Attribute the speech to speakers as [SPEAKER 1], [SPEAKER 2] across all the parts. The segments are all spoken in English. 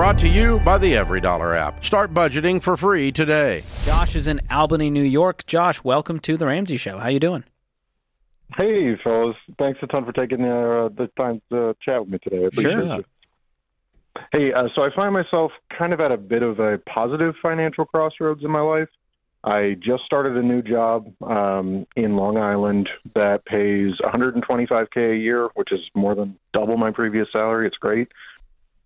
[SPEAKER 1] Brought to you by the EveryDollar app. Start budgeting for free today.
[SPEAKER 2] Josh is in Albany, New York. Josh, welcome to the Ramsey Show. How you doing?
[SPEAKER 3] Hey, fellas. Thanks a ton for taking uh, the time to chat with me today. I appreciate
[SPEAKER 2] Sure.
[SPEAKER 3] it. Hey, uh, so I find myself kind of at a bit of a positive financial crossroads in my life. I just started a new job um, in Long Island that pays 125k a year, which is more than double my previous salary. It's great.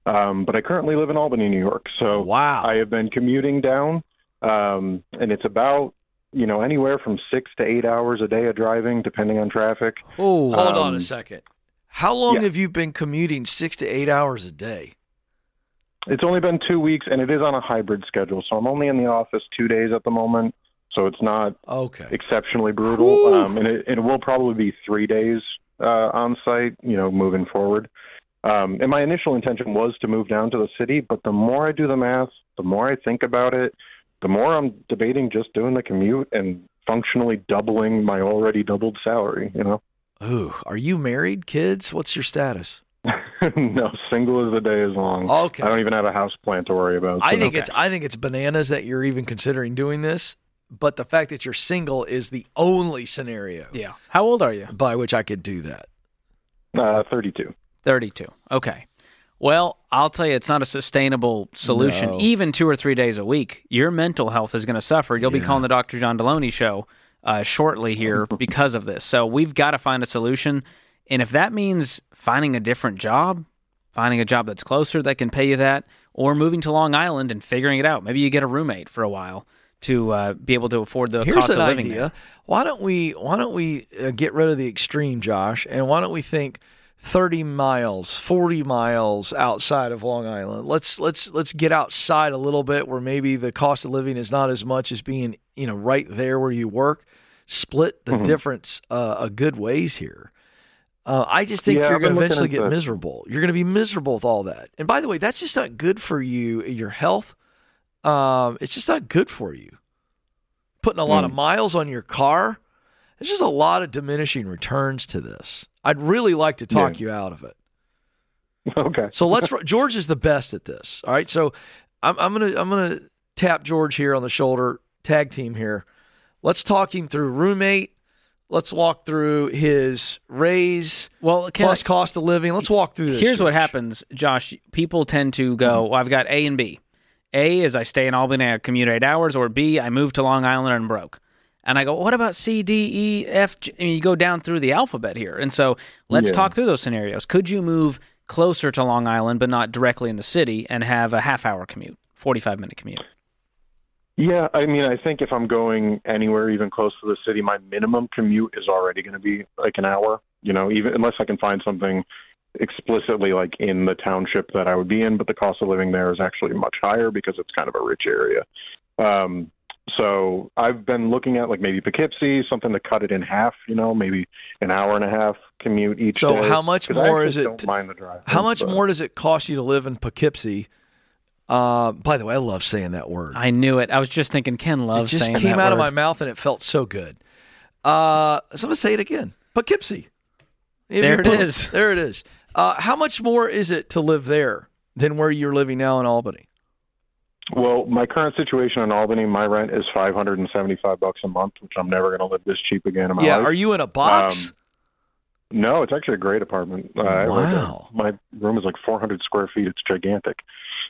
[SPEAKER 3] Um, but I currently live in Albany, New York. So
[SPEAKER 4] Wow.
[SPEAKER 3] I have been commuting down, um, and it's about you know anywhere from six to eight hours a day of driving, depending on traffic.
[SPEAKER 2] Oh,
[SPEAKER 4] Hold on
[SPEAKER 3] Um,
[SPEAKER 4] a second. How long
[SPEAKER 3] yeah.
[SPEAKER 4] have you been commuting six to eight hours a day?
[SPEAKER 3] It's only been two weeks, and it is on a hybrid schedule. So I'm only in the office two days at the moment. So it's not
[SPEAKER 4] Okay.
[SPEAKER 3] exceptionally brutal, um, and it, it will probably be three days uh, on site. You know, moving forward. Um, and my initial intention was to move down to the city, but the more I do the math, the more I think about it, the more I'm debating just doing the commute and functionally doubling my already doubled salary. You know,
[SPEAKER 4] Ooh, are you married? Kids? What's your status?
[SPEAKER 3] no, single as the day is long.
[SPEAKER 4] Okay.
[SPEAKER 3] I don't even have a house plant to worry about.
[SPEAKER 4] I
[SPEAKER 3] so-
[SPEAKER 4] think it's I think it's bananas that you're even considering doing this, but the fact that you're single is the only scenario
[SPEAKER 2] yeah. How old are you?
[SPEAKER 4] by which I could do that.
[SPEAKER 3] uh, 32.
[SPEAKER 2] 32. Okay. Well, I'll tell you, it's not a sustainable solution.
[SPEAKER 4] No.
[SPEAKER 2] Even two or three days a week, your mental health is going to suffer. You'll be calling the Dr. John Delony show uh, shortly here because of this. So we've got to find a solution. And if that means finding a different job, finding a job that's closer that can pay you that, or moving to Long Island and figuring it out, maybe you get a roommate for a while to uh, be able to afford the
[SPEAKER 4] Here's
[SPEAKER 2] cost
[SPEAKER 4] an
[SPEAKER 2] of living
[SPEAKER 4] idea.
[SPEAKER 2] there.
[SPEAKER 4] Why don't we why don't we uh, get rid of the extreme, Josh, and why don't we think 30 miles, 40 miles outside of Long Island. Let's let's let's get outside a little bit where maybe the cost of living is not as much as being, you know, right there where you work. Split the
[SPEAKER 3] Mhm.
[SPEAKER 4] difference uh, a good ways here. Uh, I just think
[SPEAKER 3] Yeah,
[SPEAKER 4] you're going to eventually get miserable. You're going to be miserable with all that. And by the way, that's just not good for you, your health. Um, it's just not good for you. Putting a lot of
[SPEAKER 3] Mm.
[SPEAKER 4] miles on your car. There's just a lot of diminishing returns to this. I'd really like to talk
[SPEAKER 3] Yeah.
[SPEAKER 4] you out of it.
[SPEAKER 3] Okay.
[SPEAKER 4] So let's. George is the best at this. All right. So I'm, I'm gonna I'm gonna tap George here on the shoulder. Tag team here. Let's talk him through roommate. Let's walk through his raise
[SPEAKER 2] Well, can
[SPEAKER 4] plus
[SPEAKER 2] I,
[SPEAKER 4] cost of living. Let's walk through this.
[SPEAKER 2] Here's what happens, Josh. People tend to go, mm-hmm. well, I've got A and B. A is I stay in Albany, I commute eight hours, or B, I move to Long Island and I'm broke. And I go, what about C, D, E, F? G? I mean, you go down through the alphabet here. And so let's
[SPEAKER 3] Yeah.
[SPEAKER 2] talk through those scenarios. Could you move closer to Long Island, but not directly in the city, and have a half hour commute, 45 minute commute?
[SPEAKER 3] Yeah, I mean, I think if I'm going anywhere even close to the city, my minimum commute is already going to be like an hour. You know, even unless I can find something explicitly like in the township that I would be in, but the cost of living there is actually much higher because it's kind of a rich area. Um, so I've been looking at like maybe Poughkeepsie, something to cut it in half. You know, maybe an hour and a half commute each
[SPEAKER 4] So
[SPEAKER 3] day.
[SPEAKER 4] how much more
[SPEAKER 3] actually
[SPEAKER 4] is it
[SPEAKER 3] Don't
[SPEAKER 4] to-
[SPEAKER 3] mind the drive.
[SPEAKER 4] How much
[SPEAKER 3] but-
[SPEAKER 4] more does it cost you to live in Poughkeepsie? Uh, by the way, I love saying that word.
[SPEAKER 2] I knew it. I was just thinking Ken loves.
[SPEAKER 4] it
[SPEAKER 2] loves
[SPEAKER 4] just
[SPEAKER 2] saying
[SPEAKER 4] came
[SPEAKER 2] that
[SPEAKER 4] out of my mouth and it felt so good. Uh, so I'm gonna say it again. Poughkeepsie. If
[SPEAKER 2] There
[SPEAKER 4] you
[SPEAKER 2] it
[SPEAKER 4] put-
[SPEAKER 2] is.
[SPEAKER 4] There it is. Uh, how much more is it to live there than where you're living now in Albany?
[SPEAKER 3] Well, my current situation in Albany, my rent is five hundred and seventy-five bucks a month, which I'm never going to live this cheap again in my
[SPEAKER 4] yeah.
[SPEAKER 3] life.
[SPEAKER 4] Are you in a box?
[SPEAKER 3] Um, No, it's actually a great apartment. Uh, I like it.
[SPEAKER 4] Wow.
[SPEAKER 3] My room is like 400 square feet. It's gigantic.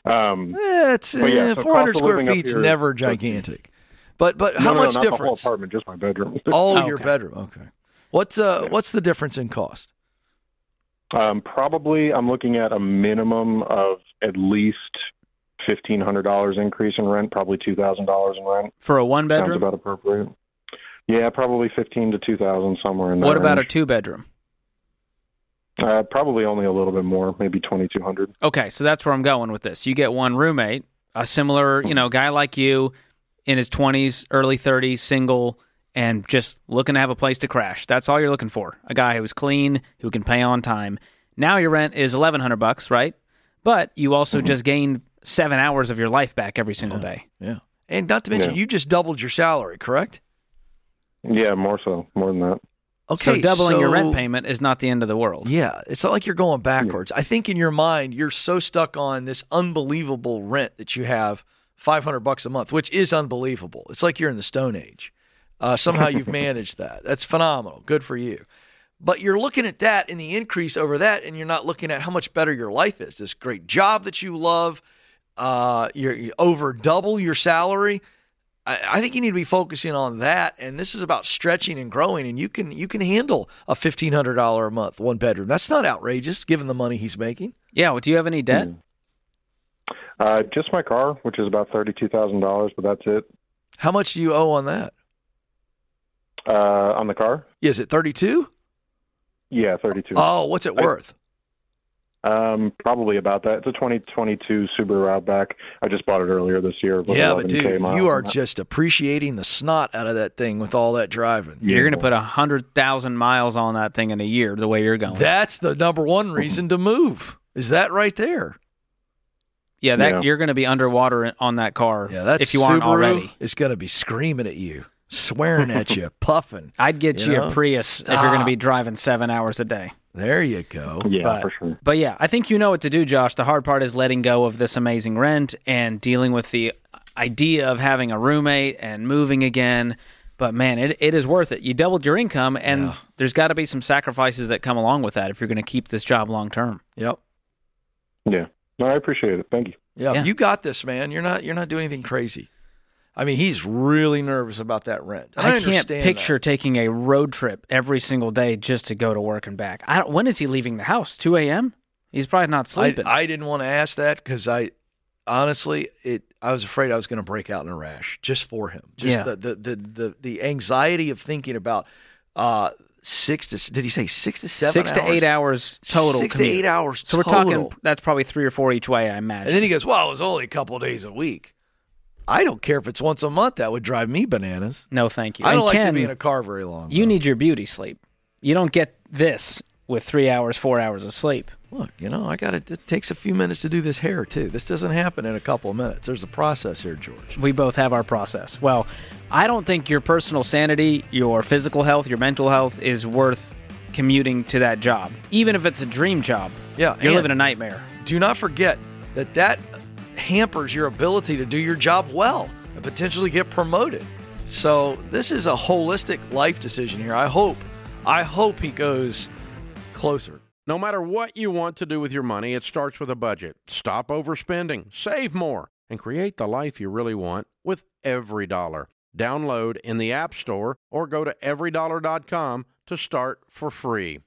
[SPEAKER 3] Um,
[SPEAKER 4] Eh, it's
[SPEAKER 3] yeah,
[SPEAKER 4] eh,
[SPEAKER 3] so
[SPEAKER 4] 400 square
[SPEAKER 3] living up
[SPEAKER 4] feet's
[SPEAKER 3] here is
[SPEAKER 4] never gigantic. But but
[SPEAKER 3] no,
[SPEAKER 4] how
[SPEAKER 3] no, no,
[SPEAKER 4] much
[SPEAKER 3] not The whole
[SPEAKER 4] difference?
[SPEAKER 3] apartment, just my bedroom.
[SPEAKER 4] Oh,
[SPEAKER 2] Oh,
[SPEAKER 4] your
[SPEAKER 2] okay.
[SPEAKER 4] bedroom. Okay. What's uh
[SPEAKER 3] Yeah.
[SPEAKER 4] what's the difference in cost?
[SPEAKER 3] um, probably, I'm looking at a minimum of at least fifteen hundred dollars increase in rent. Probably two thousand dollars in rent.
[SPEAKER 2] For a one bedroom.
[SPEAKER 3] Sounds about appropriate. Yeah, probably fifteen to two thousand somewhere in there.
[SPEAKER 2] What about a two bedroom?
[SPEAKER 3] Uh, probably only a little bit more, maybe twenty two hundred.
[SPEAKER 2] Okay, so that's where I'm going with this. You get one roommate, a similar, you know, guy like you in his 20s, early 30s, single, and just looking to have a place to crash. That's all you're looking for. A guy who's clean, who can pay on time. Now your rent is 1100 bucks, right? But you also just gained 7 hours of your life back every single day.
[SPEAKER 4] Yeah. And not to mention
[SPEAKER 3] Yeah.
[SPEAKER 4] you just doubled your salary, correct?
[SPEAKER 3] Yeah, more so, more than that.
[SPEAKER 4] Okay,
[SPEAKER 2] so doubling your rent payment is not the end of the world.
[SPEAKER 4] Yeah, it's not like you're going backwards. I think in your mind you're so stuck on this unbelievable rent that you have 500 bucks a month, which is unbelievable. It's like you're in the Stone Age. Uh, somehow you've managed that. That's phenomenal. Good for you. But you're looking at that and the increase over that, and you're not looking at how much better your life is. This great job that you love, uh, you're, you over double your salary. I, I think you need to be focusing on that. And this is about stretching and growing. And you can you can handle a fifteen hundred dollar a month one bedroom. That's not outrageous given the money he's making.
[SPEAKER 2] Yeah. Well, do you have any debt?
[SPEAKER 3] Uh, just my car, which is about thirty-two thousand dollars, but that's it.
[SPEAKER 4] How much do you owe on that?
[SPEAKER 3] Uh, on the car,
[SPEAKER 4] Yeah, Is it thirty two?
[SPEAKER 3] yeah, thirty-two.
[SPEAKER 4] Oh, what's it
[SPEAKER 3] I-
[SPEAKER 4] worth?
[SPEAKER 3] Um, probably about that. It's a 2022 Subaru Outback. I just bought it earlier this year.
[SPEAKER 4] Yeah, but dude, you are just appreciating the snot out of that thing with all that driving.
[SPEAKER 3] Yeah.
[SPEAKER 2] You're going to put a hundred thousand miles on that thing in a year. The way you're going.
[SPEAKER 4] That's the number one reason to move. Is that right there?
[SPEAKER 2] yeah. That
[SPEAKER 3] Yeah.
[SPEAKER 2] you're going to be underwater on that car.
[SPEAKER 4] Yeah, that's
[SPEAKER 2] if you aren't
[SPEAKER 4] Subaru
[SPEAKER 2] already.
[SPEAKER 4] is going to be screaming at you, swearing at you, puffing.
[SPEAKER 2] I'd get
[SPEAKER 4] You
[SPEAKER 2] you,
[SPEAKER 4] know?
[SPEAKER 2] a Prius if you're going to be driving seven hours a day.
[SPEAKER 4] There you go.
[SPEAKER 3] Yeah,
[SPEAKER 2] but-
[SPEAKER 3] for sure.
[SPEAKER 2] But yeah, I think you know what to do, Josh. The hard part is letting go of this amazing rent and dealing with the idea of having a roommate and moving again. But man, it, it is worth it. You doubled your income, and
[SPEAKER 4] Yeah.
[SPEAKER 2] there's got to be some sacrifices that come along with that if you're going to keep this job long term.
[SPEAKER 4] Yep.
[SPEAKER 3] Yeah. No, I appreciate it. Thank you.
[SPEAKER 4] Yeah,
[SPEAKER 2] Yeah.
[SPEAKER 4] you got this, man. You're not you're not doing anything crazy. I mean, he's really nervous about that rent.
[SPEAKER 2] I,
[SPEAKER 4] I,
[SPEAKER 2] can't picture taking a road trip every single day just to go to work and back. I don't, when is he leaving the house? 2 a.m. He's probably not sleeping.
[SPEAKER 4] I, I didn't want to ask that because I honestly it I was afraid I was going to break out in a rash just for him. Just
[SPEAKER 2] Yeah.
[SPEAKER 4] the, the the the the anxiety of thinking about uh six to did he say six to seven
[SPEAKER 2] Six to eight hours total.
[SPEAKER 4] Six
[SPEAKER 2] commute.
[SPEAKER 4] to eight hours.
[SPEAKER 2] So we're talking. That's probably three or four each way. I imagine.
[SPEAKER 4] And then he goes, "Well, it was only a couple days a week." I don't care if it's once a month. That would drive me bananas.
[SPEAKER 2] no, thank you.
[SPEAKER 4] I don't
[SPEAKER 2] And
[SPEAKER 4] like
[SPEAKER 2] Ken,
[SPEAKER 4] to be in a car very long.
[SPEAKER 2] You
[SPEAKER 4] though.
[SPEAKER 2] need your beauty sleep. You don't get this with three hours, four hours of sleep.
[SPEAKER 4] Look, you know, I got it. It takes a few minutes to do this hair too. This doesn't happen in a couple of minutes. There's a process here, George.
[SPEAKER 2] We both have our process. Well, I don't think your personal sanity, your physical health, your mental health is worth commuting to that job, even if it's a dream job.
[SPEAKER 4] Yeah,
[SPEAKER 2] You're living a nightmare.
[SPEAKER 4] Do not forget that that hampers your ability to do your job well and potentially get promoted. So this is a holistic life decision here. I hope, I hope he goes closer.
[SPEAKER 1] No matter what you want to do with your money, it starts with a budget. Stop overspending, save more, and create the life you really want with every dollar. Download in the App Store or go to everydollar.com to start for free.